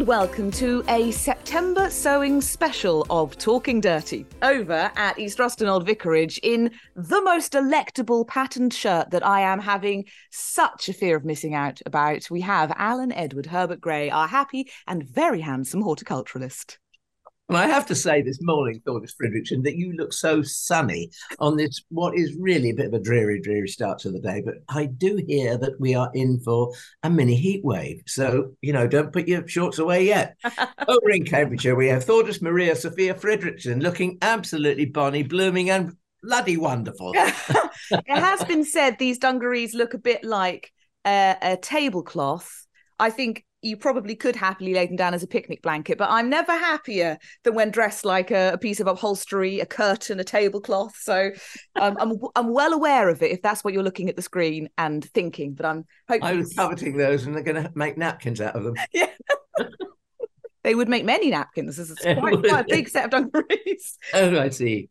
And welcome to a September sowing special of Talking Dirty over at East Ruston Old Vicarage in the most delectable patterned shirt that I am having such a fear of missing out about. We have Alan Edward Herbert Gray, our happy and very handsome horticulturalist. And I have to say this morning, Thordis Fredrickson, that you look so sunny on this, what is really a bit of a dreary, dreary start to the day. But I do hear that we are in for a mini heat wave. So, you know, don't put your shorts away yet. Over in Cambridgeshire, we have Thordis Maria Sophia Fredrickson looking absolutely bonny, blooming, and bloody wonderful. it has been said these dungarees look a bit like a, a tablecloth. I think you probably could happily lay them down as a picnic blanket, but I'm never happier than when dressed like a, a piece of upholstery, a curtain, a tablecloth. So um, I'm I'm well aware of it if that's what you're looking at the screen and thinking. But I'm hoping I was coveting those, and they're going to make napkins out of them. Yeah. they would make many napkins. This is quite, quite a big set of dungarees. Oh, I see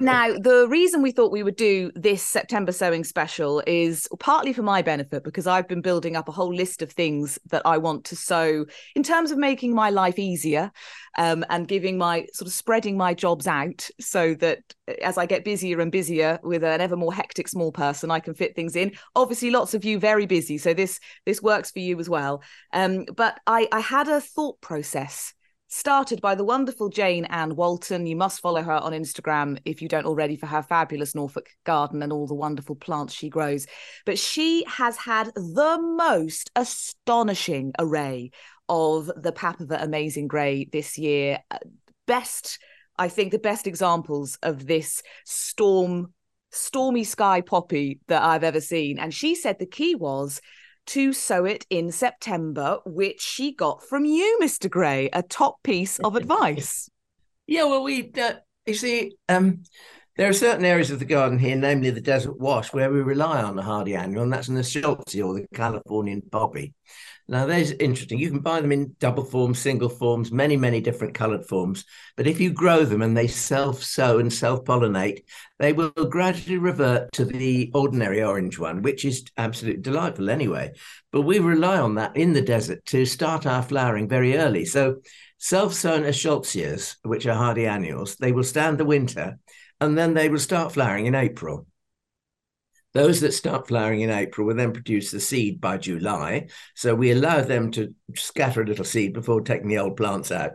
now, the reason we thought we would do this September sowing special is partly for my benefit because I've been building up a whole list of things that I want to sow in terms of making my life easier um, and giving my sort of spreading my jobs out so that uh, as I get busier and busier with an ever more hectic small person, I can fit things in. Obviously, lots of you very busy, so this this works for you as well. Um, but I, I had a thought process started by the wonderful Jane Ann Walton. You must follow her on Instagram if you don't already for her fabulous Norfolk garden and all the wonderful plants she grows. But she has had the most astonishing array of the Papaver Amazing Grey this year. Uh, best, I think, the best examples of this storm stormy sky poppy that I've ever seen. And she said the key was to sow it in September, which she got from you, Mr. Gray, a top piece of advice. yeah, well, we, uh, you see, um, there are certain areas of the garden here, namely the desert wash, where we rely on the hardy annual, and that's Eschscholzia or the Californian poppy. Now, there's interesting. You can buy them in double forms, single forms, many, many different colored forms. But if you grow them and they self sow and self pollinate, they will gradually revert to the ordinary orange one, which is absolutely delightful anyway. But we rely on that in the desert to start our flowering very early. So, self sown Eschscholzias, which are hardy annuals, they will stand the winter and then they will start flowering in April. Those that start flowering in April will then produce the seed by July. So we allow them to scatter a little seed before taking the old plants out.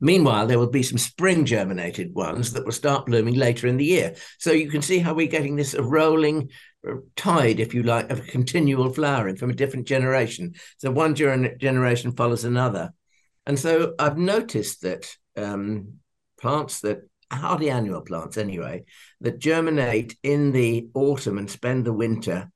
Meanwhile, there will be some spring germinated ones that will start blooming later in the year. So you can see how we're getting this rolling uh, tide, if you like, of continual flowering from a different generation. So one generation follows another. And so I've noticed that um, plants that hardy annual plants anyway, that germinate in the autumn and spend the winter,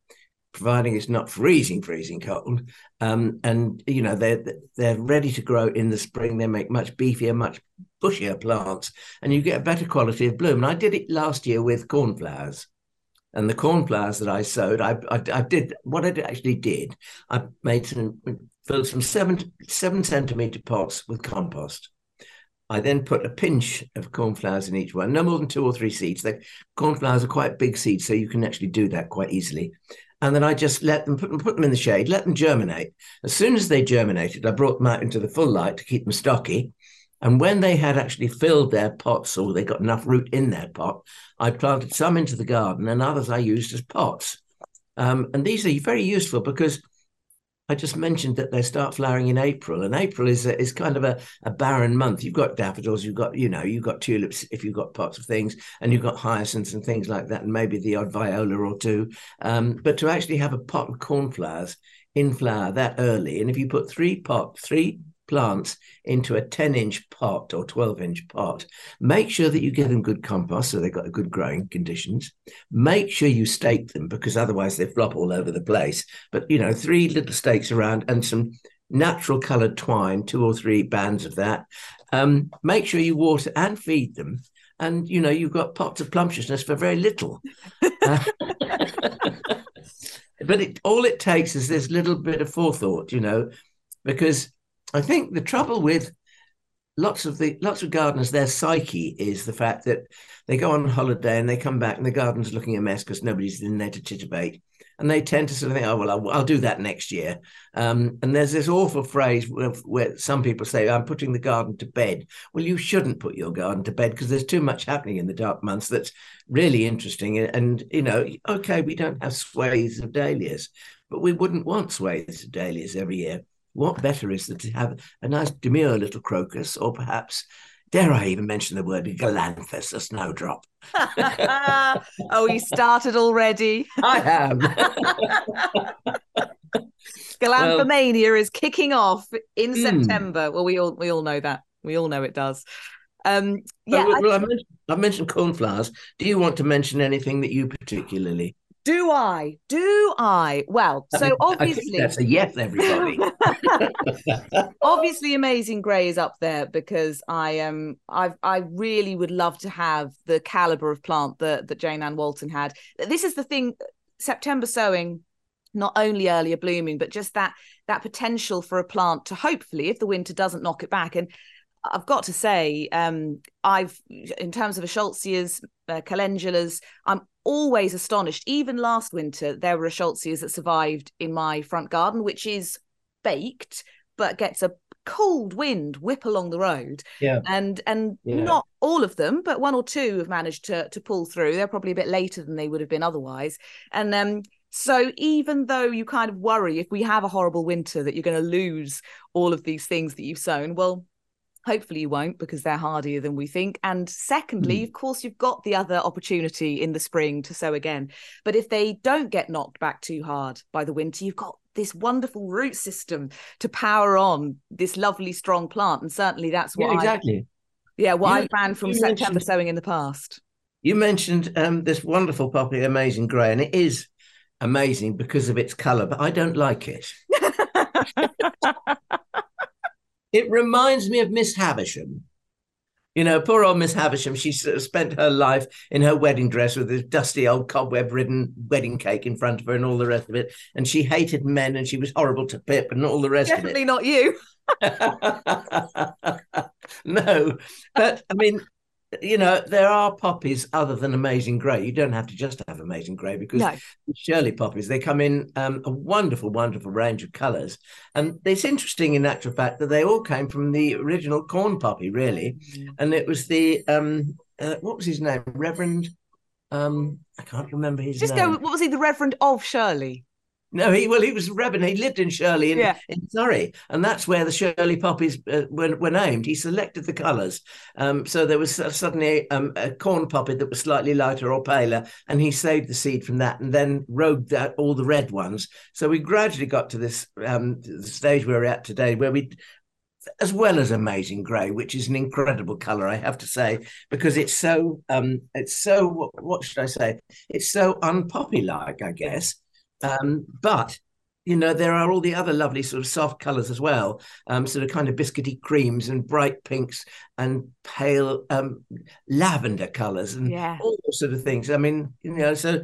providing it's not freezing, freezing cold. Um, and you know they're they're ready to grow in the spring. They make much beefier, much bushier plants, and you get a better quality of bloom. And I did it last year with cornflowers. And the cornflowers that I sowed, I, I, I did what I actually did. I made some filled some seven seven centimeter pots with compost I then put a pinch of cornflowers in each one, no more than two or three seeds. The cornflowers are quite big seeds, so you can actually do that quite easily. And then I just let them put them put them in the shade, let them germinate. As soon as they germinated, I brought them out into the full light to keep them stocky. And when they had actually filled their pots or they got enough root in their pot, I planted some into the garden and others I used as pots. Um, and these are very useful because I just mentioned that they start flowering in April, and April is a, is kind of a, a barren month. You've got daffodils, you've got you know you've got tulips if you've got pots of things, and you've got hyacinths and things like that, and maybe the odd viola or two. Um, but to actually have a pot of cornflowers in flower that early, and if you put three pot three plants into a 10 inch pot or 12 inch pot. Make sure that you give them good compost so they've got good growing conditions. Make sure you stake them because otherwise they flop all over the place. But, you know, three little stakes around and some natural coloured twine, two or three bands of that. Um, make sure you water and feed them. And you know, you've got pots of plumptiousness for very little. uh, but it, all it takes is this little bit of forethought, you know, because I think the trouble with lots of the lots of gardeners, their psyche is the fact that they go on holiday and they come back and the garden's looking a mess because nobody's in there to titivate. And they tend to sort of think, oh, well, I'll, I'll do that next year. Um, and there's this awful phrase where, where, some people say, I'm putting the garden to bed. Well, you shouldn't put your garden to bed because there's too much happening in the dark months that's really interesting. And, you know, okay, we don't have swathes of dahlias, but we wouldn't want swathes of dahlias every year what better is than to have a nice demure little crocus, or perhaps, dare I even mention the word galanthus, a snowdrop? oh, you started already. I am. Galanthomania well, is kicking off in mm. September. Well, we all we all know that. We all know it does. Um, yeah, well, well I, mentioned, I mentioned cornflowers. Do you want to mention anything that you particularly do I? Do I? Well, so obviously that's a yes, everybody. obviously, Amazing Grey is up there because I am. Um, I I really would love to have the caliber of plant that that Jane Ann Walton had. This is the thing. September sowing, not only earlier blooming, but just that that potential for a plant to hopefully, if the winter doesn't knock it back, and I've got to say, um, I've in terms of Eschscholzias, uh, calendulas, I'm always astonished. Even last winter, there were Eschscholzias that survived in my front garden, which is baked but gets a cold wind whip along the road. Yeah. And and yeah. not all of them, but one or two have managed to to pull through. They're probably a bit later than they would have been otherwise. And um so even though you kind of worry if we have a horrible winter that you're going to lose all of these things that you've sown, well, Hopefully, you won't because they're hardier than we think. And secondly, mm. of course, you've got the other opportunity in the spring to sow again. But if they don't get knocked back too hard by the winter, you've got this wonderful root system to power on this lovely, strong plant. And certainly that's what yeah, exactly. I, yeah, what you, I ran from September sowing in the past. You mentioned um, this wonderful poppy, Amazing Grey, and it is amazing because of its colour, but I don't like it. It reminds me of Miss Havisham. You know, poor old Miss Havisham, she spent her life in her wedding dress with this dusty old cobweb ridden wedding cake in front of her and all the rest of it. And she hated men and she was horrible to Pip and all the rest Definitely of it. Definitely not you. no, but I mean, you know, there are poppies other than Amazing Grey. You don't have to just have Amazing Grey because no. Shirley poppies, they come in um, a wonderful, wonderful range of colours. And it's interesting in actual fact that they all came from the original corn poppy, really. Mm-hmm. And it was the, um, uh, what was his name? Reverend, um, I can't remember his just name. Just go, what was he, the Reverend of Shirley? No, he well, he was a Reverend. He lived in Shirley in, yeah. in Surrey, and that's where the Shirley poppies uh, were, were, named. He selected the colours, um, so there was suddenly um, a corn poppy that was slightly lighter or paler, and he saved the seed from that, and then rogued out all the red ones. So we gradually got to this um, stage where we're at today, where we as well as amazing grey, which is an incredible color, I have to say, because it's so um, it's so what, what should I say? It's so unpoppy like, I guess. Um, but you know, there are all the other lovely sort of soft colors as well, um, sort of kind of biscuity creams and bright pinks and pale um, lavender colors and yeah. all those sort of things. I mean, you know, so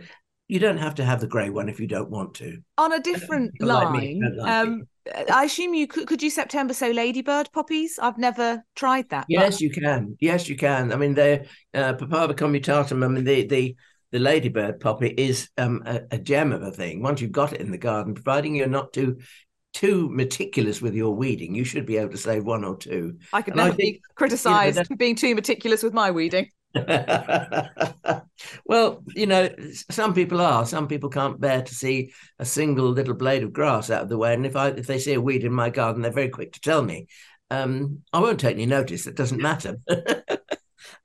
you don't have to have the grey one if you don't want to. On a different line, like like um, I assume you could, could you September so ladybird poppies? I've never tried that. Yes, but... you can. Yes, you can. I mean, they're uh, Papaver commutatum. I mean, the the the ladybird poppy is um, a, a, gem of a thing. Once you've got it in the garden, providing you're not too too meticulous with your weeding, you should be able to save one or two. I could and never think, be criticised you know, for being too meticulous with my weeding. well, you know, some people are. Some people can't bear to see a single little blade of grass out of the way. And if I if they see a weed in my garden, they're very quick to tell me. Um, I won't take any notice. It doesn't matter.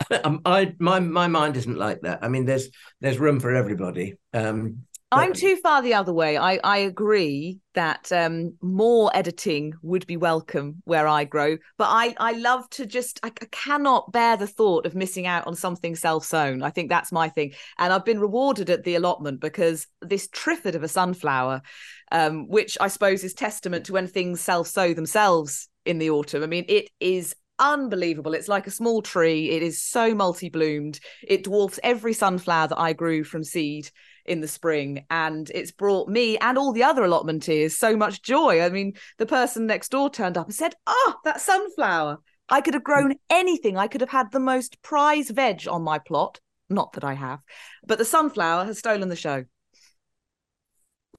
Um, I my my mind isn't like that. I mean, there's there's room for everybody. Um, I'm too far the other way. I, I agree that um, more editing would be welcome where I grow, but I, I love to just, I, I cannot bear the thought of missing out on something self sown. I think that's my thing. And I've been rewarded at the allotment because this triffid of a sunflower, um, which I suppose is testament to when things self sow themselves in the autumn. I mean, it is unbelievable. It's like a small tree. It is so multi bloomed. It dwarfs every sunflower that I grew from seed in the spring and it's brought me and all the other allotmenteers so much joy i mean the person next door turned up and said oh that sunflower i could have hmm. grown anything i could have had the most prize veg on my plot not that i have but the sunflower has stolen the show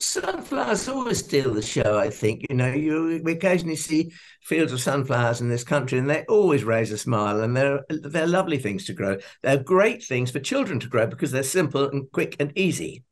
Sunflowers always steal the show, I think. You know, you we occasionally see fields of sunflowers in this country, and they always raise a smile, and they're they're lovely things to grow. They're great things for children to grow because they're simple and quick and easy.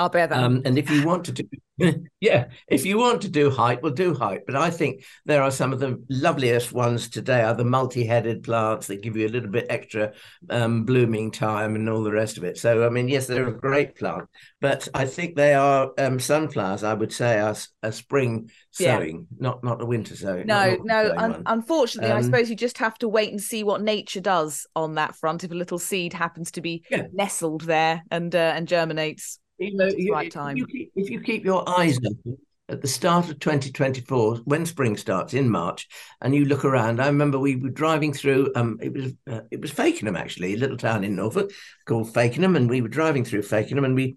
I'll bear that. Um, and if you want to do, yeah, if you want to do height, we'll do height. But I think there are some of the loveliest ones today are the multi-headed plants that give you a little bit extra um, blooming time and all the rest of it. So I mean, yes, they're a great plant, but I think they are um, sunflowers. I would say are a spring sowing, yeah. not not a winter sowing. No, no. Un- unfortunately, I um, suppose you just have to wait and see what nature does on that front. If a little seed happens to be yeah. nestled there and uh, and germinates you know, you, right time. If you, keep, if you keep your eyes open at the start of 2024, when spring starts in March, and you look around, I remember we were driving through. Um, it was uh, it was Fakenham actually, a little town in Norfolk called Fakenham, and we were driving through Fakenham, and we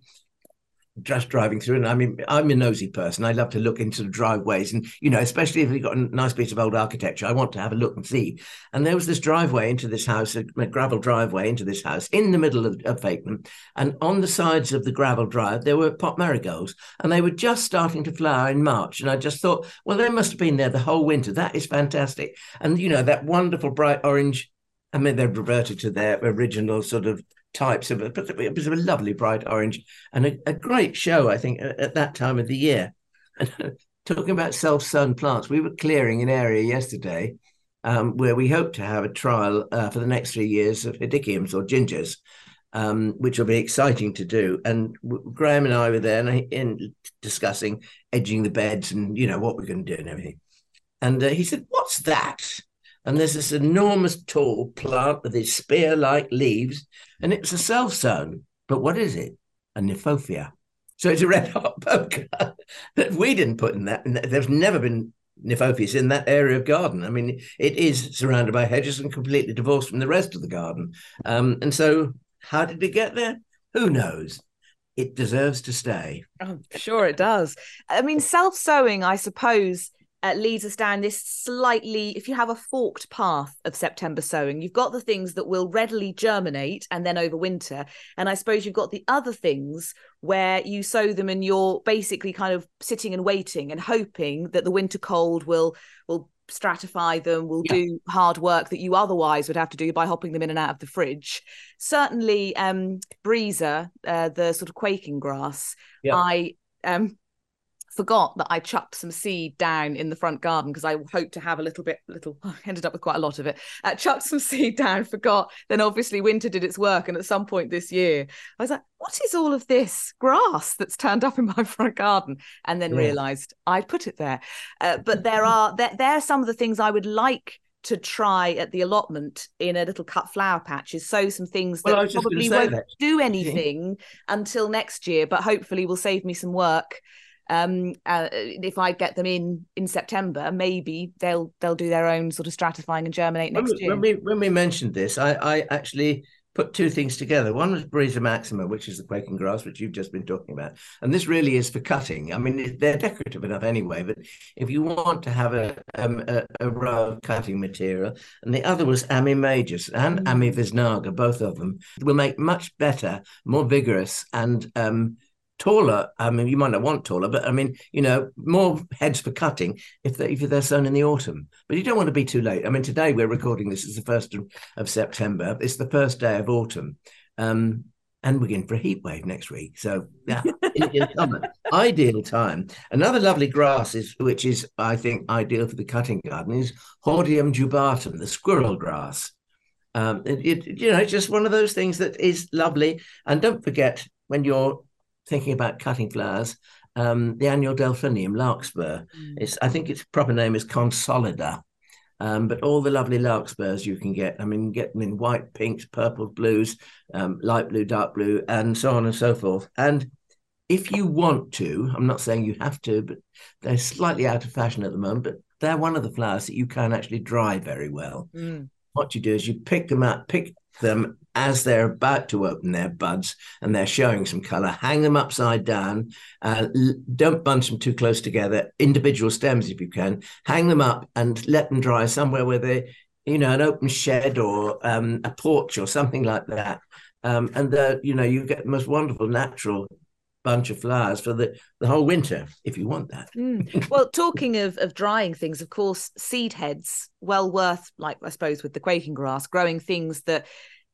just driving through. And I mean I'm a nosy person. I love to look into the driveways. And you know especially if you've got a nice piece of old architecture I want to have a look and see. And there was this driveway into this house a, gravel driveway into this house in the middle of, of Fakenham and on the sides of the gravel drive there were pot marigolds. And they were just starting to flower in March. And I just thought well they must have been there the whole winter. That is fantastic. And you know that wonderful bright orange I mean, they've reverted to their original sort of types of it, but it was a lovely bright orange and a, a great show, I think, at, at, that time of the year. And talking about self-sown plants, we were clearing an area yesterday um, where we hope to have a trial uh, for the next three years of hedychiums or gingers, um, which will be exciting to do. And Graham and I were there and, in discussing edging the beds and you know what we're going to do and everything. And uh, he said, "What's that?" And there's this enormous tall plant with its spear-like leaves, and it's a self-sown. But what is it? A Kniphofia. So it's a red hot poker that we didn't put in that. There's never been Kniphofis in that area of garden. I mean, it is surrounded by hedges and completely divorced from the rest of the garden. Um, and so, how did it get there? Who knows? It deserves to stay. Oh, sure it does. I mean, self sowing, I suppose, uh, leads us down this slightly, if you have a forked path of September sowing, you've got the things that will readily germinate and then overwinter. And I suppose you've got the other things where you sow them and you're basically kind of sitting and waiting and hoping that the winter cold will will stratify them, will yeah. do hard work that you otherwise would have to do by hopping them in and out of the fridge. Certainly, um, Briza, uh, the sort of quaking grass, yeah. I um forgot that I chucked some seed down in the front garden because I hoped to have a little bit, little, ended up with quite a lot of it. Uh, chucked some seed down, forgot. Then obviously winter did its work. And at some point this year, I was like, what is all of this grass that's turned up in my front garden? And then yeah. realized I'd put it there. Uh, but there are, there, there are some of the things I would like to try at the allotment in a little cut flower patch is sow some things that well, probably won't that. do anything until next year, but hopefully will save me some work um uh, if i get them in in september maybe they'll they'll do their own sort of stratifying and germinate next when, year when we when we mentioned this i i actually put two things together. One was Briza Maxima, which is the quaking grass, which you've just been talking about. And this really is for cutting. I mean, they're decorative enough anyway, but if you want to have a, um, a, a row of cutting material, and the other was Ammi majus and mm. Ammi visnaga, both of them, will make much better, more vigorous, and um, taller. I mean, you might not want taller, but I mean, you know, more heads for cutting if they're, if they're sown in the autumn. But you don't want to be too late. I mean, today we're recording this is the first of, September. It's the first day of autumn. Um, and we're in for a heat wave next week. So yeah, in, summer, ideal time. Another lovely grass is, which is I think ideal for the cutting garden, is Hordeum jubatum, the squirrel grass. Um, it, it, you know, it's just one of those things that is lovely. And don't forget when you're thinking about cutting flowers, um, the annual delphinium larkspur. Mm. It's I think its proper name is consolida. Um, but all the lovely larkspurs you can get. I mean, get them in white, pinks, purples, blues, um, light blue, dark blue, and so on and so forth. And if you want to, I'm not saying you have to, but they're slightly out of fashion at the moment, but they're one of the flowers that you can actually dry very well. Mm. What you do is you pick them up, pick them as they're about to open their buds and they're showing some color, hang them upside down. Uh, don't bunch them too close together, individual stems if you can. Hang them up and let them dry somewhere where they, you know, an open shed or um, a porch or something like that. Um, and the, you know, you get the most wonderful natural bunch of flowers for the, the whole winter if you want that. Mm. Well, talking of, of drying things, of course, seed heads, well worth, like I suppose with the quaking grass, growing things that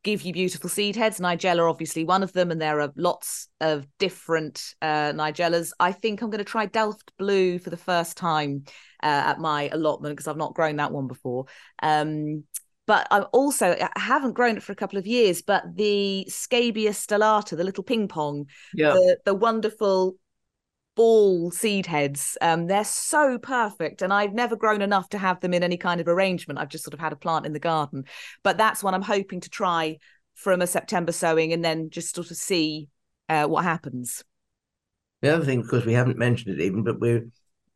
give you beautiful seed heads. Nigella, obviously, one of them, and there are lots of different uh, Nigellas. I think I'm going to try Delft Blue for the first time uh, at my allotment because I've not grown that one before. Um, but I'm also I haven't grown it for a couple of years. But the Scabiosa stellata, the little ping pong, yeah. the, the wonderful ball seed heads. Um, they're so perfect, and I've never grown enough to have them in any kind of arrangement. I've just sort of had a plant in the garden, but that's one I'm hoping to try from a September sowing, and then just sort of see uh, what happens. The other thing, of course, we haven't mentioned it even, but we're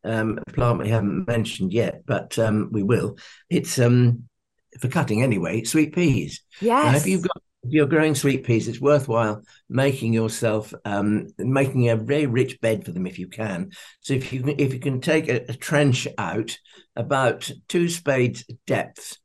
um, a plant we haven't mentioned yet, but um, we will. It's um, for cutting anyway. Sweet peas. Yes. Now, if you've got if you're growing sweet peas, it's worthwhile making yourself um, making a very rich bed for them if you can. So if you can, if you can take a, a trench out about two spades depth,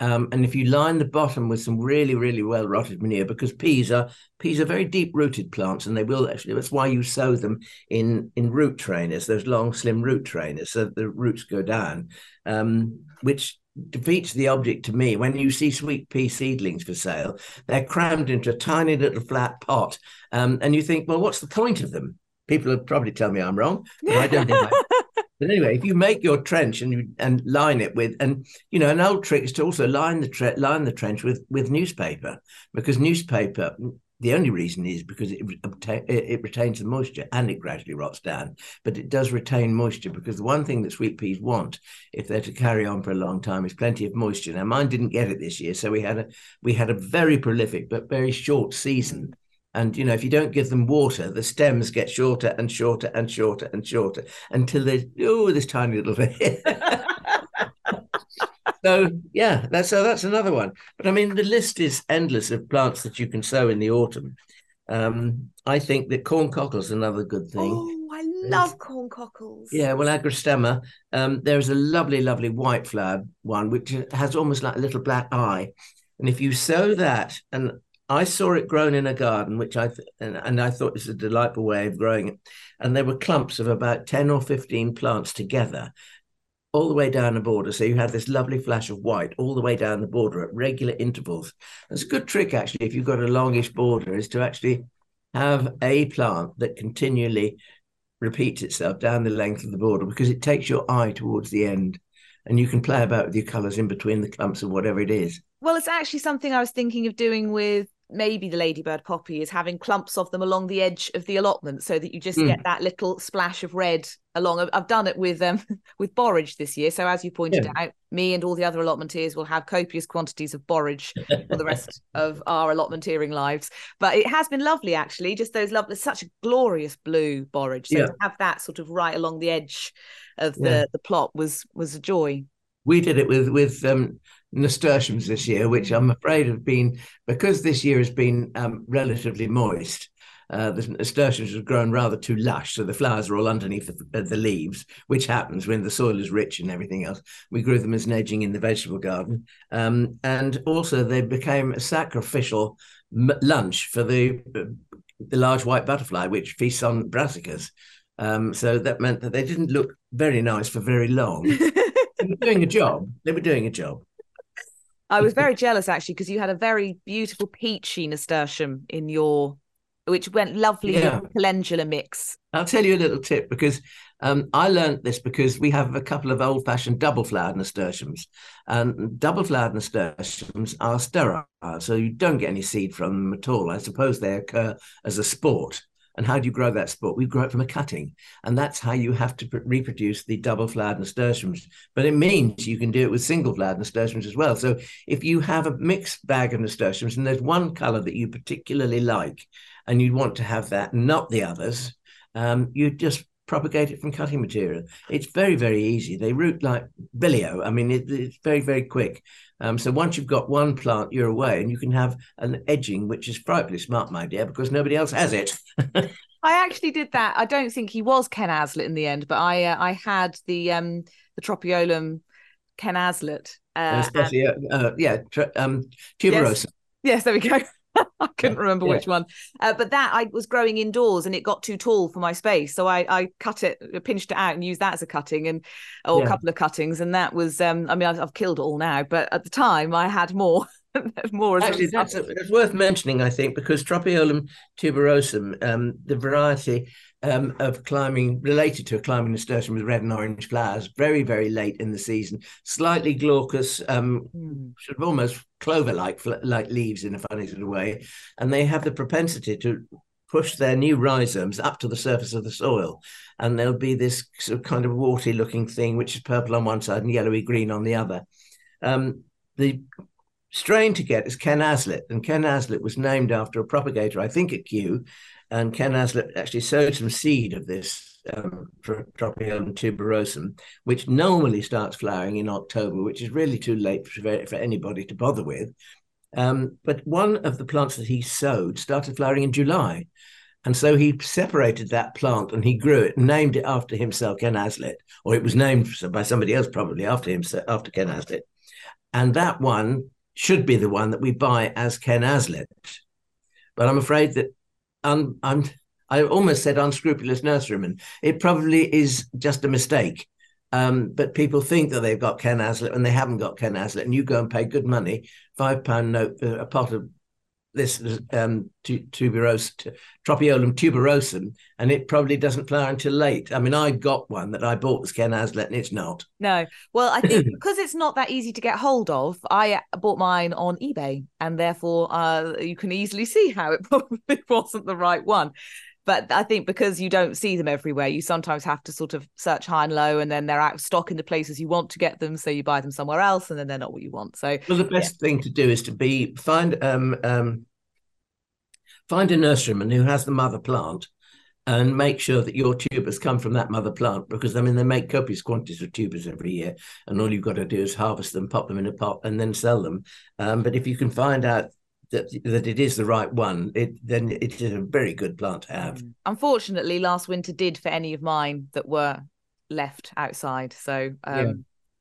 um, and if you line the bottom with some really really well rotted manure, because peas are peas are very deep rooted plants, and they will actually. That's why you sow them in in root trainers, those long slim root trainers, so the roots go down, um, which defeats the object to me when you see sweet pea seedlings for sale. They're crammed into a tiny little flat pot. Um, and you think, well, what's the point of them? People will probably tell me I'm wrong, but I don't think I. But anyway, if you make your trench and you, and line it with, and you know, an old trick is to also line the tre- line the trench with with newspaper because newspaper the only reason is because it, it retains the moisture and it gradually rots down. But it does retain moisture because the one thing that sweet peas want, if they're to carry on for a long time, is plenty of moisture. Now mine didn't get it this year, so we had a we had a very prolific but very short season. And you know, if you don't give them water, the stems get shorter and shorter and shorter and shorter until there's oh this tiny little bit. so yeah, that's so that's another one. But I mean, the list is endless of plants that you can sow in the autumn. Um, I think that corn cockles another good thing. Oh, I love corn cockles. Yeah, well, agrostemma. Um, there's a lovely, lovely white flowered one which has almost like a little black eye, and if you sow that, and I saw it grown in a garden, which I th- and, and I thought was a delightful way of growing it, and there were clumps of about ten or fifteen plants together, all the way down the border. So you had this lovely flash of white all the way down the border at regular intervals. It's a good trick, actually, if you've got a longish border, is to actually have a plant that continually repeats itself down the length of the border because it takes your eye towards the end and you can play about with your colors in between the clumps of whatever it is. Well, it's actually something I was thinking of doing with maybe the ladybird poppy is having clumps of them along the edge of the allotment so that you just mm. get that little splash of red along i've, done it with um with borage this year so as you pointed yeah. out me and all the other allotmenteers will have copious quantities of borage for the rest of our allotmenteering lives but it has been lovely actually just those lovely such a glorious blue borage so yeah. to have that sort of right along the edge of the yeah. the plot was was a joy we did it with with um nasturtiums this year, which I'm afraid have been because this year has been um, relatively moist. Uh, the nasturtiums have grown rather too lush, so the flowers are all underneath the, the, leaves, which happens when the soil is rich and everything else. We grew them as an edging in the vegetable garden, um, and also they became a sacrificial m- lunch for the the large white butterfly, which feasts on brassicas. Um, so that meant that they didn't look very nice for very long. they were doing a job. They were doing a job. I was very jealous actually because you had a very beautiful peachy nasturtium in your, which went lovely yeah. calendula mix. I'll tell you a little tip because um, I learned this because we have a couple of old fashioned double flowered nasturtiums. And double flowered nasturtiums are sterile, so you don't get any seed from them at all. I suppose they occur as a sport. And how do you grow that sport? We grow it from a cutting. And that's how you have to reproduce the double flowered nasturtiums. But it means you can do it with single flowered nasturtiums as well. So if you have a mixed bag of nasturtiums and there's one color that you particularly like and you'd want to have that, not the others, um, you just propagate it from cutting material. It's very, very easy. They root like bilio. I mean, it, it's very, very quick. Um, so once you've got one plant, you're away, and you can have an edging, which is frightfully smart, my dear, because nobody else has it. I actually did that. I don't think he was Ken Aslet in the end, but I uh, I had the um the Tropaeolum Ken Aslet. Uh, uh, uh, yeah, um, tuberosa. Yes. yes, there we go. I couldn't remember yeah. which one. Uh, but that I was growing indoors and it got too tall for my space. So I, I cut it, pinched it out and used that as a cutting and or yeah. a couple of cuttings. And that was, um, I mean, I've, I've, killed it all now, but at the time I had more. more Actually, that's it's worth mentioning, I think, because Tropaeolum tuberosum, um, the variety um, of climbing related to a climbing nasturtium with red and orange flowers, very, very late in the season, slightly glaucous, um, mm. sort of almost clover-like like leaves in a funny sort of way, and they have the propensity to push their new rhizomes up to the surface of the soil, and there'll be this sort of kind of warty looking thing, which is purple on one side and yellowy green on the other. Um, the strain to get is Ken Aslet, and Ken Aslet was named after a propagator, I think, at Kew, and Ken Aslet actually sowed some seed of this um, Tropaeolum tuberosum, which normally starts flowering in October, which is really too late for, for anybody to bother with. Um, but one of the plants that he sowed started flowering in July. And so he separated that plant and he grew it, named it after himself, Ken Aslet, or it was named by somebody else probably after him, after Ken Aslet. And that one should be the one that we buy as Ken Aslet. But I'm afraid that un, I almost said unscrupulous nurseryman. It probably is just a mistake. Um, but people think that they've got Ken Aslet and they haven't got Ken Aslet, and you go and pay good money, five pound note for a pot of this um, tuberose, Tropaeolum tuberosum, and it probably doesn't flower until late. I mean, I got one that I bought was Ken Aslet, and it's not. No, well, I think because it's not that easy to get hold of, I bought mine on eBay, and therefore uh, you can easily see how it probably wasn't the right one but I think because you don't see them everywhere, you sometimes have to sort of search high and low, and then they're out of stock in the places you want to get them, so you buy them somewhere else, and then they're not what you want. So, well, the best yeah. thing to do is to be find um, um, find a nurseryman who has the mother plant, and make sure that your tubers come from that mother plant because I mean they make copious quantities of tubers every year, and all you've got to do is harvest them, pop them in a pot, and then sell them. Um, but if you can find out that, that it is the right one, it then it is a very good plant to have. Mm. Unfortunately, last winter did for any of mine that were left outside. So um, yeah.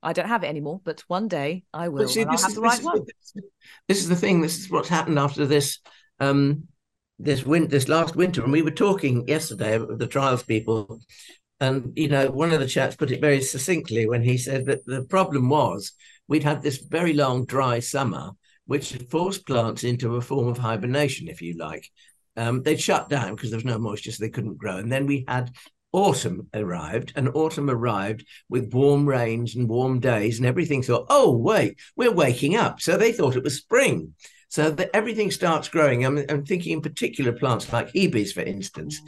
I don't have it anymore, but one day I will. See, this, is, the right this, is, this is the thing. This is what's happened after this um, this win this last winter, and we were talking yesterday with the trials people, and you know one of the chaps put it very succinctly when he said that the problem was we'd had this very long dry summer which forced plants into a form of hibernation, if you like. Um, they'd shut down because there was no moisture, so they couldn't grow. And then we had autumn arrived, and autumn arrived with warm rains and warm days, and everything thought, oh, wait, we're waking up. So they thought it was spring. So that everything starts growing. I'm, I'm thinking in particular plants like hebes, for instance.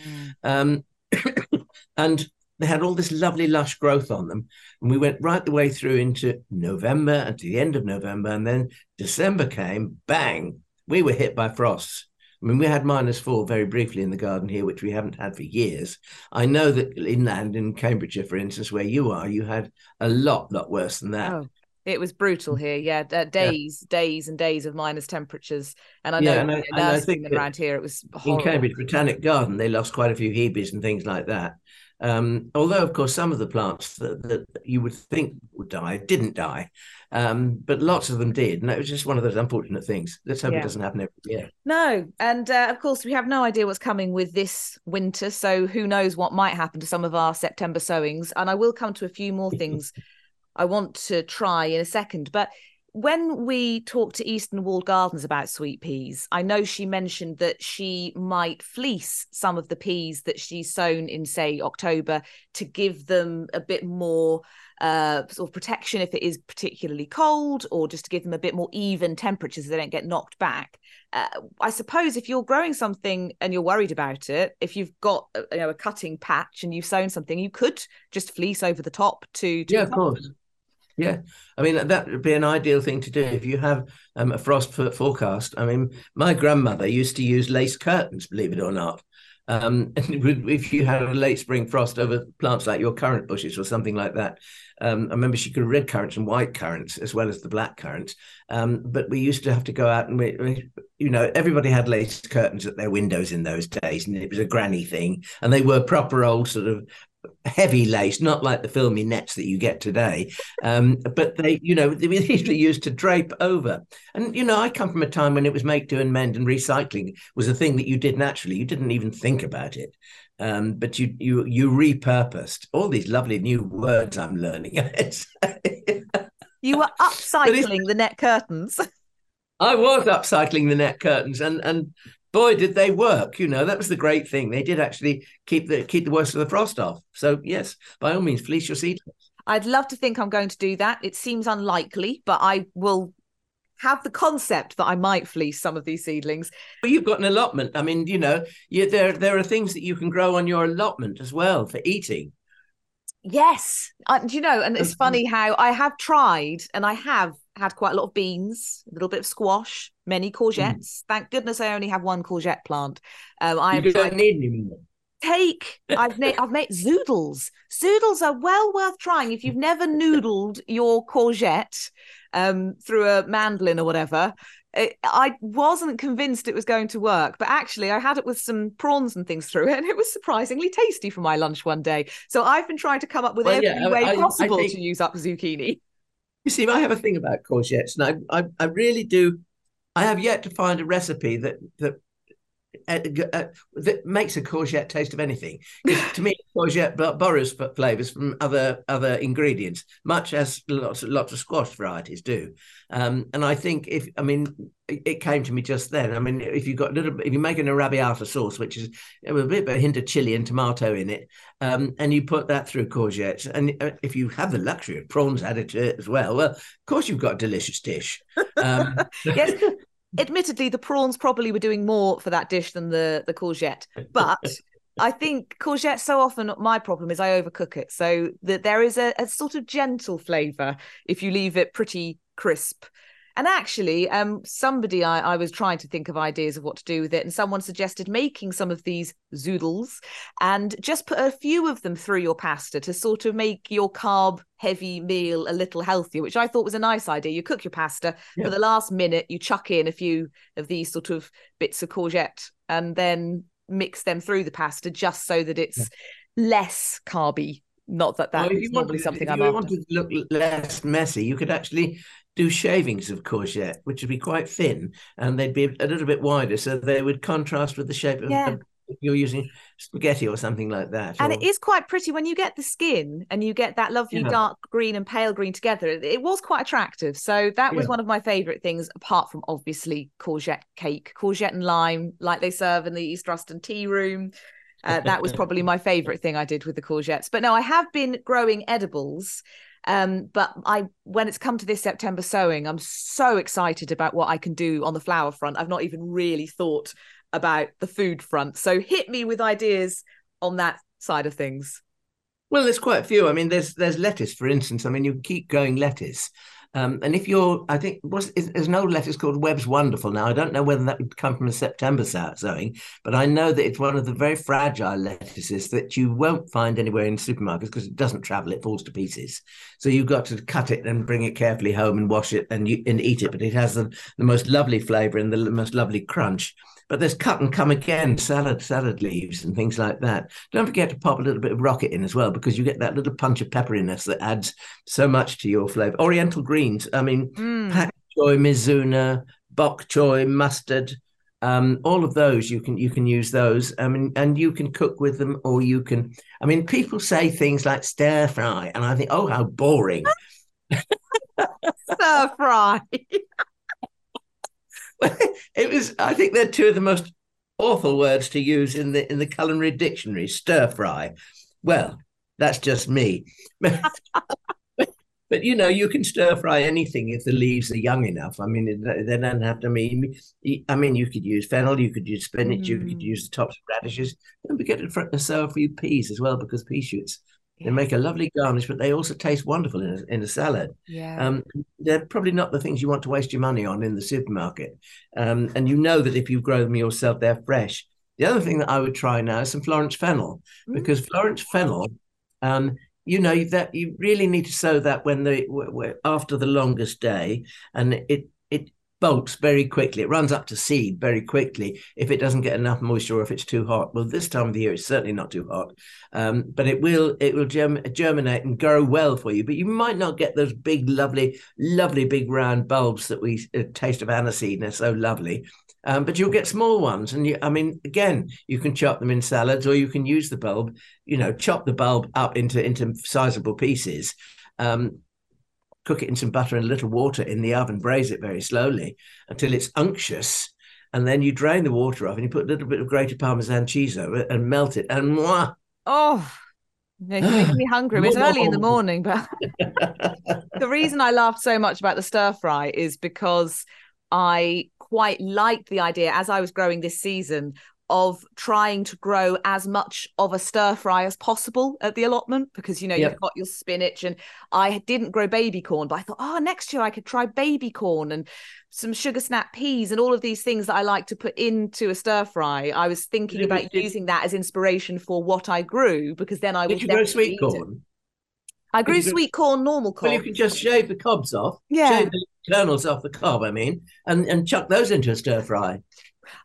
Mm. Um, and they had all this lovely lush growth on them. And we went right the way through into November and to the end of November. And then December came, bang, we were hit by frosts. I mean, we had minus four very briefly in the garden here, which we haven't had for years. I know that inland in Cambridgeshire, for instance, where you are, you had a lot, lot worse than that. Oh, it was brutal here. Yeah, uh, days, yeah. days, and days of minus temperatures. And I know yeah, and I, and I think around here it was horrible. in Cambridge Botanic Garden. They lost quite a few hebes and things like that. Um, although, of course, some of the plants that, that, you would think would die didn't die, um, but lots of them did, and it was just one of those unfortunate things. Let's hope yeah. it doesn't happen every year. No, and uh, of course, we have no idea what's coming with this winter, so who knows what might happen to some of our September sowings. And I will come to a few more things I want to try in a second, but when we talked to Easton Walled Gardens about sweet peas, I know she mentioned that she might fleece some of the peas that she's sown in, say, October to give them a bit more uh, sort of protection if it is particularly cold, or just to give them a bit more even temperatures so they don't get knocked back. Uh, I suppose if you're growing something and you're worried about it, if you've got uh, you know a cutting patch and you've sown something, you could just fleece over the top to, to yeah, of course. Them. Yeah, I mean that would be an ideal thing to do if you have um, a frost forecast. I mean, my grandmother used to use lace curtains, believe it or not. Um, if you had a late spring frost over plants like your currant bushes or something like that, um, I remember she grew red currants and white currants as well as the black currants. Um, but we used to have to go out and we, we, you know, everybody had lace curtains at their windows in those days, and it was a granny thing, and they were proper old sort of heavy lace, not like the filmy nets that you get today. Um, but they, you know, they were usually used to drape over. And you know, I come from a time when it was make, do, and mend, and recycling was a thing that you did naturally. You didn't even think about it. Um, but you you you repurposed all these lovely new words I'm learning. you were upcycling the net curtains. I was upcycling the net curtains, and and boy, did they work! You know, that was the great thing. They did actually keep the keep the worst of the frost off. So yes, by all means, fleece your seedlings. I'd love to think I'm going to do that. It seems unlikely, but I will have the concept that I might fleece some of these seedlings. Well, you've got an allotment. I mean, you know, you, there there are things that you can grow on your allotment as well for eating. Yes, uh, you know, and it's funny how I have tried, and I have had quite a lot of beans, a little bit of squash, many courgettes. Mm. Thank goodness I only have one courgette plant. Um, I don't need any more. Take, I've made, I've made zoodles. Zoodles are well worth trying if you've never noodled your courgette um, through a mandolin or whatever. It, I wasn't convinced it was going to work, but actually, I had it with some prawns and things through it, and it was surprisingly tasty for my lunch one day. So I've been trying to come up with well, every yeah, way I, possible I think... to use up zucchini. You see, I have a thing about courgettes, and I, I, I really do. I have yet to find a recipe that that uh, uh, that makes a courgette taste of anything. to me, courgette borrows flavors from other other ingredients, much as lots lots of squash varieties do. Um, and I think if I mean, it came to me just then. I mean, if you've got a little, if you make an arrabbiata sauce, which is a bit of a hint of chili and tomato in it, um, and you put that through courgettes, and uh, if you have the luxury of prawns added to it as well, well, of course you've got a delicious dish. Um, yes, admittedly, the prawns probably were doing more for that dish than the the courgette, but. I think courgette so often my problem is I overcook it. So that there is a, a sort of gentle flavour if you leave it pretty crisp. And actually, um, somebody I, I, was trying to think of ideas of what to do with it, and someone suggested making some of these zoodles and just put a few of them through your pasta to sort of make your carb heavy meal a little healthier, which I thought was a nice idea. You cook your pasta yeah. for the last minute, you chuck in a few of these sort of bits of courgette, and then mix them through the pasta just so that it's yeah. less carby not that that well, is normally something I'm you want to look less messy, you could actually do shavings of courgette, which would be quite thin, and they'd be a little bit wider, so they would contrast with the shape of. Yeah. you're using spaghetti or something like that. And or... it is quite pretty when you get the skin and you get that lovely yeah. dark green and pale green together. It was quite attractive. So that was yeah. one of my favorite things, apart from obviously courgette cake, courgette and lime, like they serve in the East Ruston tea room. Uh, that was probably my favorite thing I did with the courgettes. But no, I have been growing edibles. Um, but I, when it's come to this September sowing, I'm so excited about what I can do on the flower front. I've not even really thought about the food front. So hit me with ideas on that side of things. Well, there's quite a few. I mean, there's there's lettuce, for instance. I mean, you keep going lettuce. Um, and if you're, I think, was there's an old lettuce called Webb's Wonderful. Now, I don't know whether that would come from a September sowing, but I know that it's one of the very fragile lettuces that you won't find anywhere in supermarkets because it doesn't travel; it falls to pieces. So you've got to cut it and bring it carefully home and wash it and you, and eat it. But it has the, the most lovely flavour and the most lovely crunch. But there's cut and come again salad, salad leaves, and things like that. Don't forget to pop a little bit of rocket in as well, because you get that little punch of pepperiness that adds so much to your flavor. Oriental greens, I mean, mm. pak choi, mizuna, bok choy, mustard. Um, all of those you can you can use those. I mean, and you can cook with them, or you can. I mean, people say things like stir fry, and I think, oh, how boring. stir fry. it was. I think they're two of the most awful words to use in the in the culinary dictionary. Stir fry. Well, that's just me. but you know, you can stir fry anything if the leaves are young enough. I mean, they don't have to mean. I mean, you could use fennel, you could use spinach, mm. you could mm. use the tops of radishes. Don't forget to sow a few peas as well, because pea shoots they make a lovely garnish, but they also taste wonderful in a, in a salad. Yeah. Um, they're probably not the things you want to waste your money on in the supermarket. Um, and you know that if you grow them yourself, they're fresh. The other thing that I would try now is some Florence fennel, mm. because Florence fennel, um, you know that you really need to sow that when the after the longest day, and it bulks very quickly. It runs up to seed very quickly if it doesn't get enough moisture or if it's too hot. Well, this time of the year it's certainly not too hot, um, but it will it will germ- germinate and grow well for you. But you might not get those big, lovely, lovely big round bulbs that we uh, taste of aniseed. And they're so lovely. Um, but you'll get small ones, and you, I mean, again, you can chop them in salads, or you can use the bulb. You know, chop the bulb up into into sizable pieces, um, cook it in some butter and a little water in the oven, braise it very slowly until it's unctuous. And then you drain the water off and you put a little bit of grated Parmesan cheese over it and melt it. And mwah! Oh, you're making me hungry. It's early in the morning, but the reason I laughed so much about the stir fry is because I quite liked the idea as I was growing this season of trying to grow as much of a stir fry as possible at the allotment because you know yep. you've got your spinach and I didn't grow baby corn but I thought oh next year I could try baby corn and some sugar snap peas and all of these things that I like to put into a stir fry. I was thinking about did, using that as inspiration for what I grew because then I would you grow sweet corn? I grew sweet corn normal corn well you can just shave the cobs off yeah. shave the kernels off the cob I mean and and chuck those into a stir fry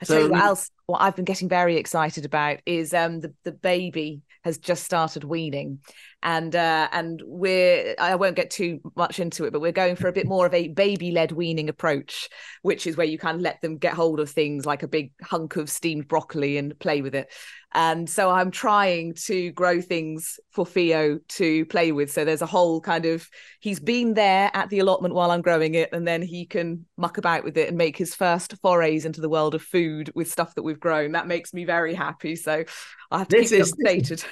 I so, tell you what else. What I've been getting very excited about is um, the the baby has just started weaning, and uh, and we're I won't get too much into it, but we're going for a bit more of a baby led weaning approach, which is where you kind of let them get hold of things like a big hunk of steamed broccoli and play with it. And so I'm trying to grow things for Theo to play with. So there's a whole kind of he's been there at the allotment while I'm growing it, and then he can muck about with it and make his first forays into the world of food with stuff that we've grown. That makes me very happy. So I have to this keep is, updated.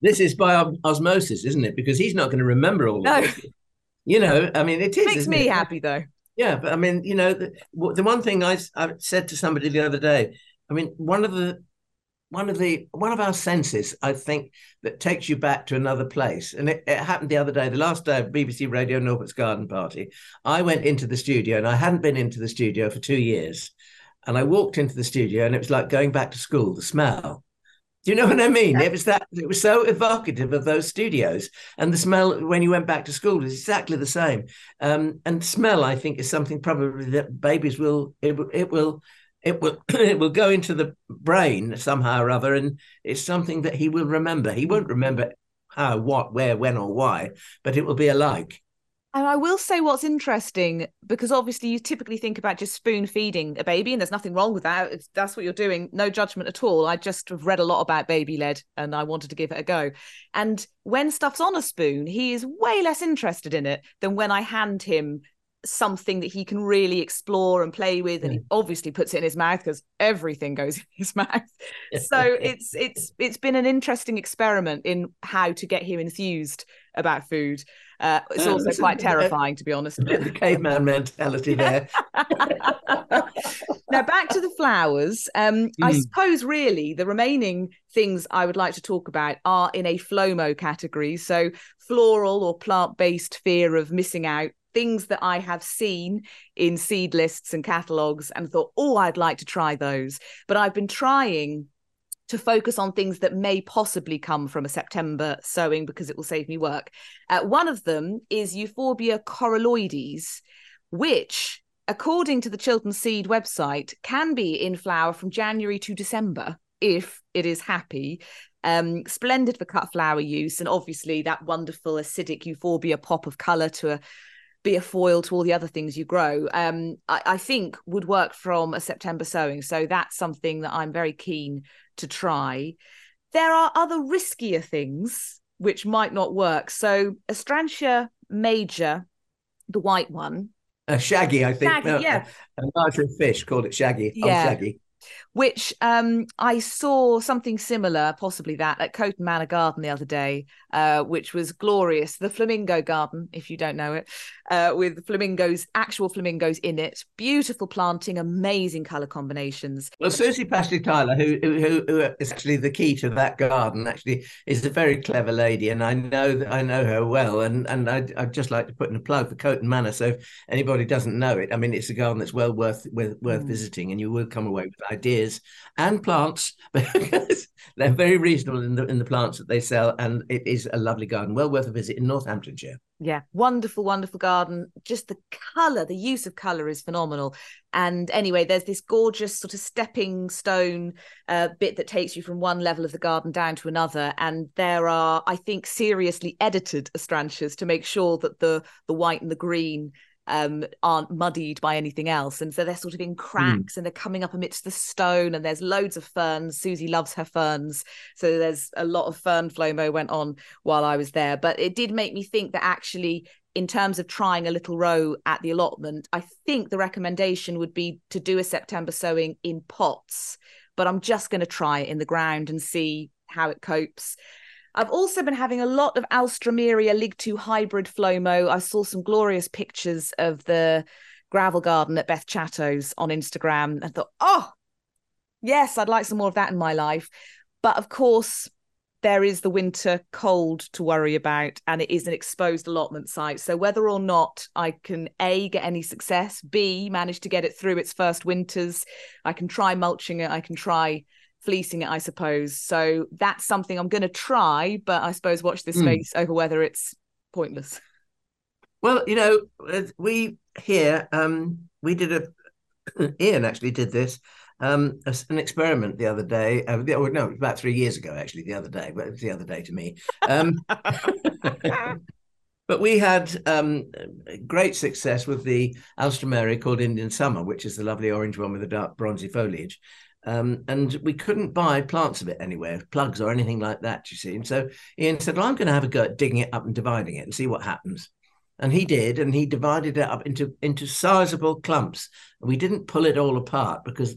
This is by osmosis, isn't it? Because he's not going to remember all no. of. You know, I mean, it is. Makes me it? happy though. Yeah, but I mean, you know, the, the one thing I, I said to somebody the other day, I mean, one of the one of the one of our senses, I think, that takes you back to another place. And it, it, happened the other day, the last day of BBC Radio Norfolk's Garden Party. I went into the studio, and I hadn't been into the studio for two years. And I walked into the studio, and it was like going back to school. The smell. Do you know what I mean? It was that it was so evocative of those studios, and the smell when you went back to school is exactly the same. Um, and smell, I think, is something probably that babies will it, it will it will it will go into the brain somehow or other, and it's something that he will remember. He won't remember how, what, where, when, or why, but it will be alike. And I will say what's interesting because obviously you typically think about just spoon feeding a baby, and there's nothing wrong with that. It's, that's what you're doing, no judgment at all. I just have read a lot about baby led, and I wanted to give it a go. And when stuff's on a spoon, he is way less interested in it than when I hand him something that he can really explore and play with and he mm. obviously puts it in his mouth because everything goes in his mouth. So it's it's it's been an interesting experiment in how to get him enthused about food. Uh, it's also quite terrifying to be honest. the caveman mentality there. Now back to the flowers. Um, mm. i suppose really the remaining things i would like to talk about are in a flomo category. So floral or plant-based fear of missing out things that I have seen in seed lists and catalogs and thought, oh, I'd like to try those. But I've been trying to focus on things that may possibly come from a September sowing because it will save me work. Uh, one of them is Euphorbia coralloides, which, according to the Chiltern Seed website, can be in flower from January to December if it is happy. Um, splendid for cut flower use, and obviously that wonderful acidic euphorbia pop of colour to a be a foil to all the other things you grow, um, I, I, think would work from a September sowing. So that's something that I'm very keen to try. There are other riskier things which might not work. So Astrantia major, the white one, A shaggy, I think. Shaggy, No, yeah. A, a larger fish called it shaggy. Oh, shaggy. Which um, I saw something similar, possibly that, at Coton Manor Garden the other day, uh, which was glorious. The Flamingo Garden, if you don't know it, uh, with flamingos, actual flamingos in it. Beautiful planting, amazing colour combinations. Well, Susie Pasley Tyler, who, who who is actually the key to that garden, actually is a very clever lady, and I know that I know her well. And and I'd, I'd just like to put in a plug for Coton Manor. So if anybody doesn't know it, I mean, it's a garden that's well worth worth, worth Mm. visiting, and you will come away with ideas and plants because they're very reasonable in the in the plants that they sell, and it is a lovely garden, well worth a visit in Northamptonshire. Yeah, wonderful, wonderful garden. Just the colour, the use of colour is phenomenal. And anyway, there's this gorgeous sort of stepping stone uh, bit that takes you from one level of the garden down to another. And there are, I think, seriously edited astrantias to make sure that the the white and the green um aren't muddied by anything else. And so they're sort of in cracks and they're coming up amidst the stone and there's loads of ferns. Susie loves her ferns. So there's a lot of fern flomo went on while i was there. But it did make me think that actually in terms of trying a little row at the allotment i think the recommendation would be to do a september sowing in pots. But i'm just going to try it in the ground and see how it copes I've also been having a lot of Alstroemeria Ligtu hybrid Flomo. I saw some glorious pictures of the gravel garden at Beth Chatto's on Instagram and thought, oh, yes, I'd like some more of that in my life. But of course, there is the winter cold to worry about, and it is an exposed allotment site. So whether or not I can A, get any success, B, manage to get it through its first winters, I can try mulching it, I can try fleecing it, I suppose. So that's something I'm going to try, but I suppose watch this Mm. space over whether it's pointless. Well, you know, we here um, we did a Ian actually did this um, an experiment the other day. Uh, oh, no, it was about three years ago actually. The other day, but it was the other day to me. Um, but we had um, great success with the Alstroemeria called Indian Summer, which is the lovely orange one with the dark bronzy foliage. Um, and we couldn't buy plants of it anywhere, plugs or anything like that, you see. And so Ian said, Well, I'm going to have a go at digging it up and dividing it and see what happens. And he did, and he divided it up into, into sizable clumps. And we didn't pull it all apart because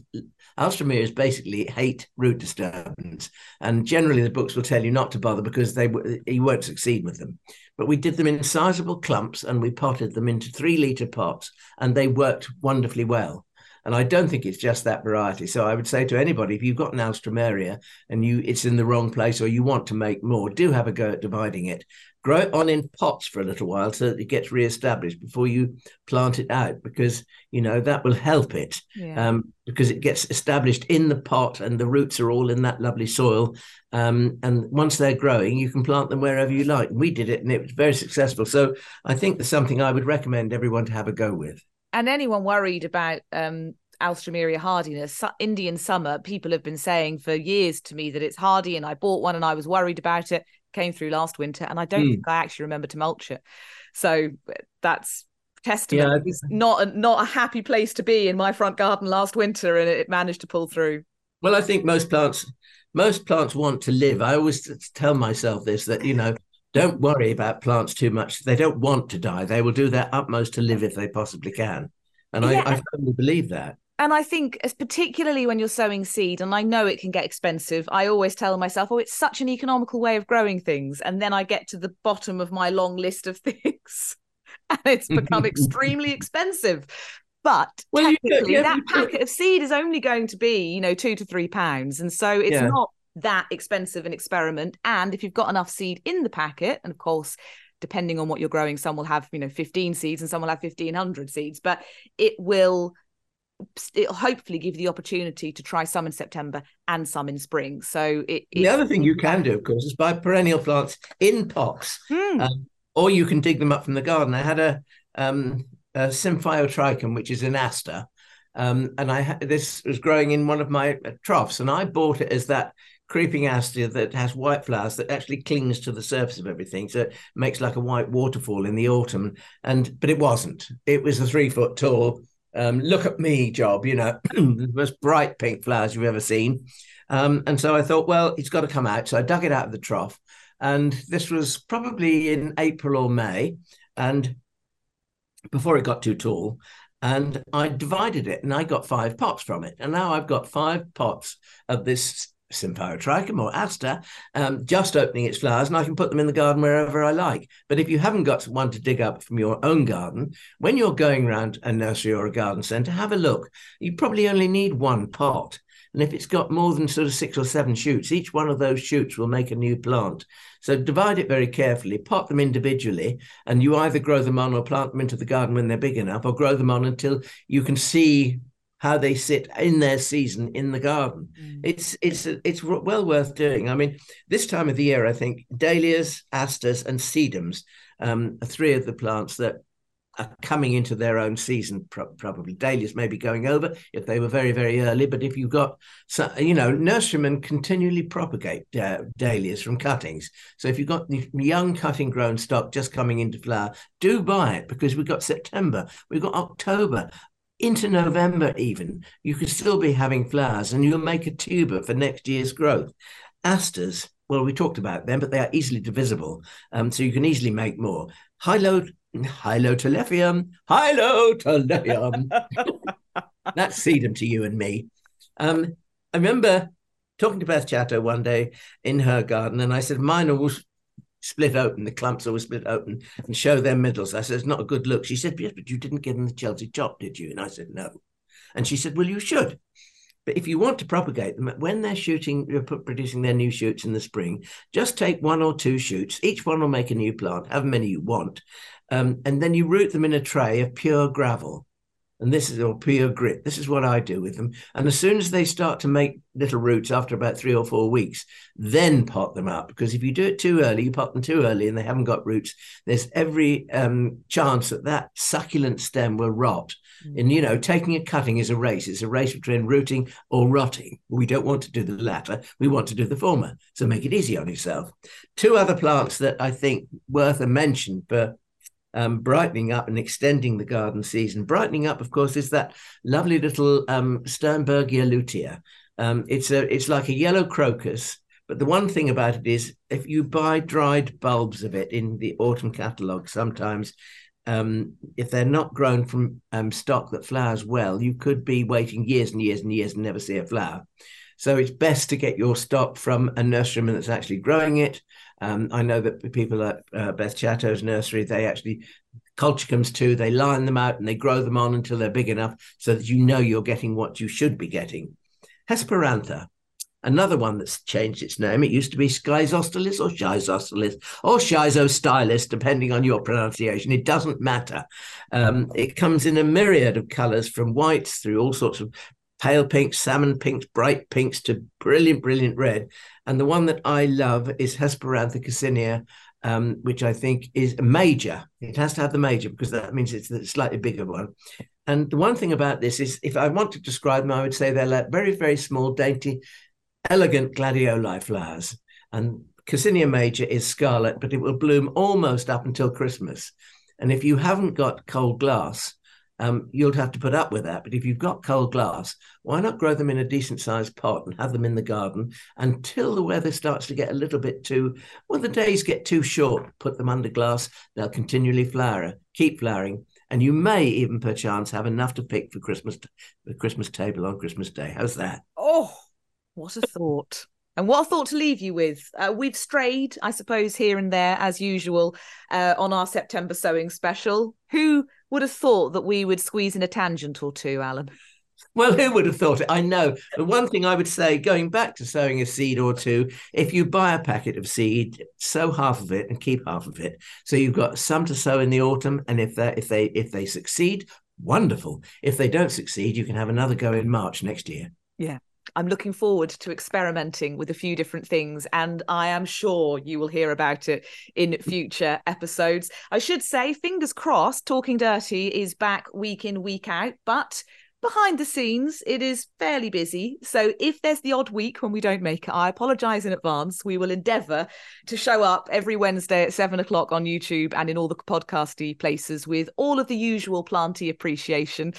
Alstroemerias basically hate root disturbance. And generally, the books will tell you not to bother because they you won't succeed with them. But we did them in sizable clumps and we potted them into three litre pots, and they worked wonderfully well. And I don't think it's just that variety. So I would say to anybody, if you've got an Alstroemeria and you it's in the wrong place or you want to make more, do have a go at dividing it. Grow it on in pots for a little while so that it gets re-established before you plant it out, because you know that will help it Yeah. um, because it gets established in the pot and the roots are all in that lovely soil. Um, and once they're growing, you can plant them wherever you like. We did it and it was very successful. So I think there's something I would recommend everyone to have a go with. And anyone worried about um Alstroemeria hardiness, Indian summer, people have been saying for years to me that it's hardy, and I bought one and I was worried about it. Came through last winter, and I don't Hmm. think I actually remember to mulch it. So that's testament. Yeah. It was not a, not a happy place to be in my front garden last winter, and it managed to pull through. Well, I think most plants, most plants want to live. I always tell myself this that you know, don't worry about plants too much. They don't want to die. They will do their utmost to live if they possibly can, and Yeah. I, I firmly believe that. And I think, as particularly when you're sowing seed, and I know it can get expensive, I always tell myself, oh, it's such an economical way of growing things. And then I get to the bottom of my long list of things and it's become extremely expensive. But Well, you- technically, yeah, that you- packet of seed is only going to be, you know, two to three pounds. And so it's Yeah. not that expensive an experiment. And if you've got enough seed in the packet, and of course, depending on what you're growing, some will have, you know, 15 seeds and some will have 1500 seeds, but it will it'll hopefully give you the opportunity to try some in September and some in spring. So it, The other thing you can do, of course, is buy perennial plants in pots, Hmm. um, or you can dig them up from the garden. I had a, um, a Symphyotrichum, which is an aster, um, and I ha- this was growing in one of my troughs, and I bought it as that creeping aster that has white flowers that actually clings to the surface of everything, so it makes like a white waterfall in the autumn. And but it wasn't. It was a three foot tall. Um, look at me job, you know, the most bright pink flowers you've ever seen. Um, and so I thought, well, it's got to come out. So I dug it out of the trough. And this was probably in April or May. And before it got too tall. And I divided it and I got five pots from it. And now I've got five pots of this Trichum or Aster, um, just opening its flowers, and I can put them in the garden wherever I like. But if you haven't got one to dig up from your own garden, when you're going around a nursery or a garden centre, have a look. You probably only need one pot. And if it's got more than sort of six or seven shoots, each one of those shoots will make a new plant. So divide it very carefully, pot them individually, and you either grow them on or plant them into the garden when they're big enough, or grow them on until you can see how they sit in their season in the garden. Mm. It's it's it's well worth doing. I mean, this time of the year, I think dahlias, asters, and sedums um, are three of the plants that are coming into their own season. Pro- probably dahlias may be going over if they were very very early, but if you've got, so, you know, nurserymen continually propagate uh, dahlias from cuttings. So if you've got the young cutting grown stock just coming into flower, do buy it because we've got September, we've got October into November, even, you could still be having flowers and you'll make a tuber for next year's growth. Asters, well, we talked about them, but they are easily divisible. Um, so you can easily make more. Hylo, Hylotelephium, Hylotelephium. That's sedum to you and me. Um, I remember talking to Beth Chatto one day in her garden, and I said, Mine are split open, the clumps always split open and show their middles. I said, it's not a good look. She said, yes, but you didn't give them the Chelsea chop, did you? And I said, no. And she said, well, you should. But if you want to propagate them, when they're shooting, producing their new shoots in the spring, just take one or two shoots. Each one will make a new plant, however many you want. Um, and then you root them in a tray of pure gravel and this is or pure grit. This is what I do with them. And as soon as they start to make little roots after about three or four weeks, then pot them up. Because if you do it too early, you pot them too early, and they haven't got roots. There's every um, chance that that succulent stem will rot. Mm. And you know, taking a cutting is a race. It's a race between rooting or rotting. We don't want to do the latter. We want to do the former. So make it easy on yourself. Two other plants that I think worth a mention for um, brightening up and extending the garden season. Brightening up, of course, is that lovely little um, Sternbergia lutea. Um, it's a it's like a yellow crocus, but the one thing about it is if you buy dried bulbs of it in the autumn catalogue, sometimes um, if they're not grown from um, stock that flowers well, you could be waiting years and years and years and never see a flower. So it's best to get your stock from a nurseryman that's actually growing it. Um, I know that people at uh, Beth Chatto's nursery, they actually culture comes too. They line them out and they grow them on until they're big enough so that you know you're getting what you should be getting. Hesperantha, another one that's changed its name. It used to be Schizostylis or Schizostylis or Schizostylus, depending on your pronunciation. It doesn't matter. Um, it comes in a myriad of colors from whites through all sorts of pale pinks, salmon pinks, bright pinks to brilliant, brilliant red. And the one that I love is Hesperantha coccinea, um, which I think is major. It has to have the major because that means it's the slightly bigger one. And the one thing about this is, if I want to describe them, I would say they're like very, very small, dainty, elegant gladioli flowers. And Coccinea major is scarlet, but it will bloom almost up until Christmas. And if you haven't got cold glass, um, you'll have to put up with that. But if you've got cold glass, why not grow them in a decent sized pot and have them in the garden until the weather starts to get a little bit too, well, the days get too short. Put them under glass, they'll continually flower, keep flowering. And you may even perchance have enough to pick for Christmas, the Christmas table on Christmas Day. How's that? Oh, what a thought. And what a thought to leave you with. Uh, we've strayed, I suppose, here and there as usual uh, on our September sowing special. Who would have thought that we would squeeze in a tangent or two, Alan? Well, who would have thought it? I know. The one thing I would say, going back to sowing a seed or two, if you buy a packet of seed, sow half of it and keep half of it. So you've got some to sow in the autumn, and if they if they if they succeed, wonderful. If they don't succeed, you can have another go in March next year. Yeah. I'm looking forward to experimenting with a few different things, and I am sure you will hear about it in future episodes. I should say, fingers crossed, Talking Dirty is back week in, week out, but behind the scenes, it is fairly busy. So if there's the odd week when we don't make it, I apologize in advance. We will endeavor to show up every Wednesday at seven o'clock on YouTube and in all the podcasty places with all of the usual planty appreciation.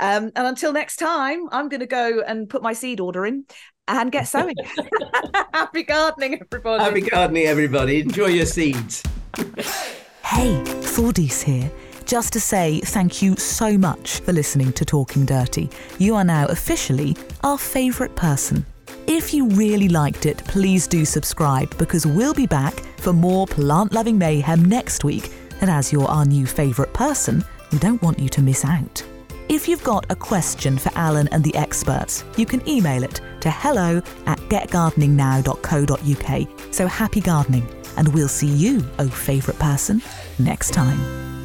Um, and until next time, I'm going to go and put my seed order in and get sowing. Happy gardening, everybody. Happy gardening, everybody. Enjoy your seeds. hey, Thordis here. Just to say thank you so much for listening to Talking Dirty. You are now officially our favourite person. If you really liked it, please do subscribe because we'll be back for more plant loving mayhem next week. And as you're our new favourite person, we don't want you to miss out. If you've got a question for Alan and the experts, you can email it to hello at getgardeningnow.co.uk. So happy gardening, and we'll see you, oh favourite person, next time.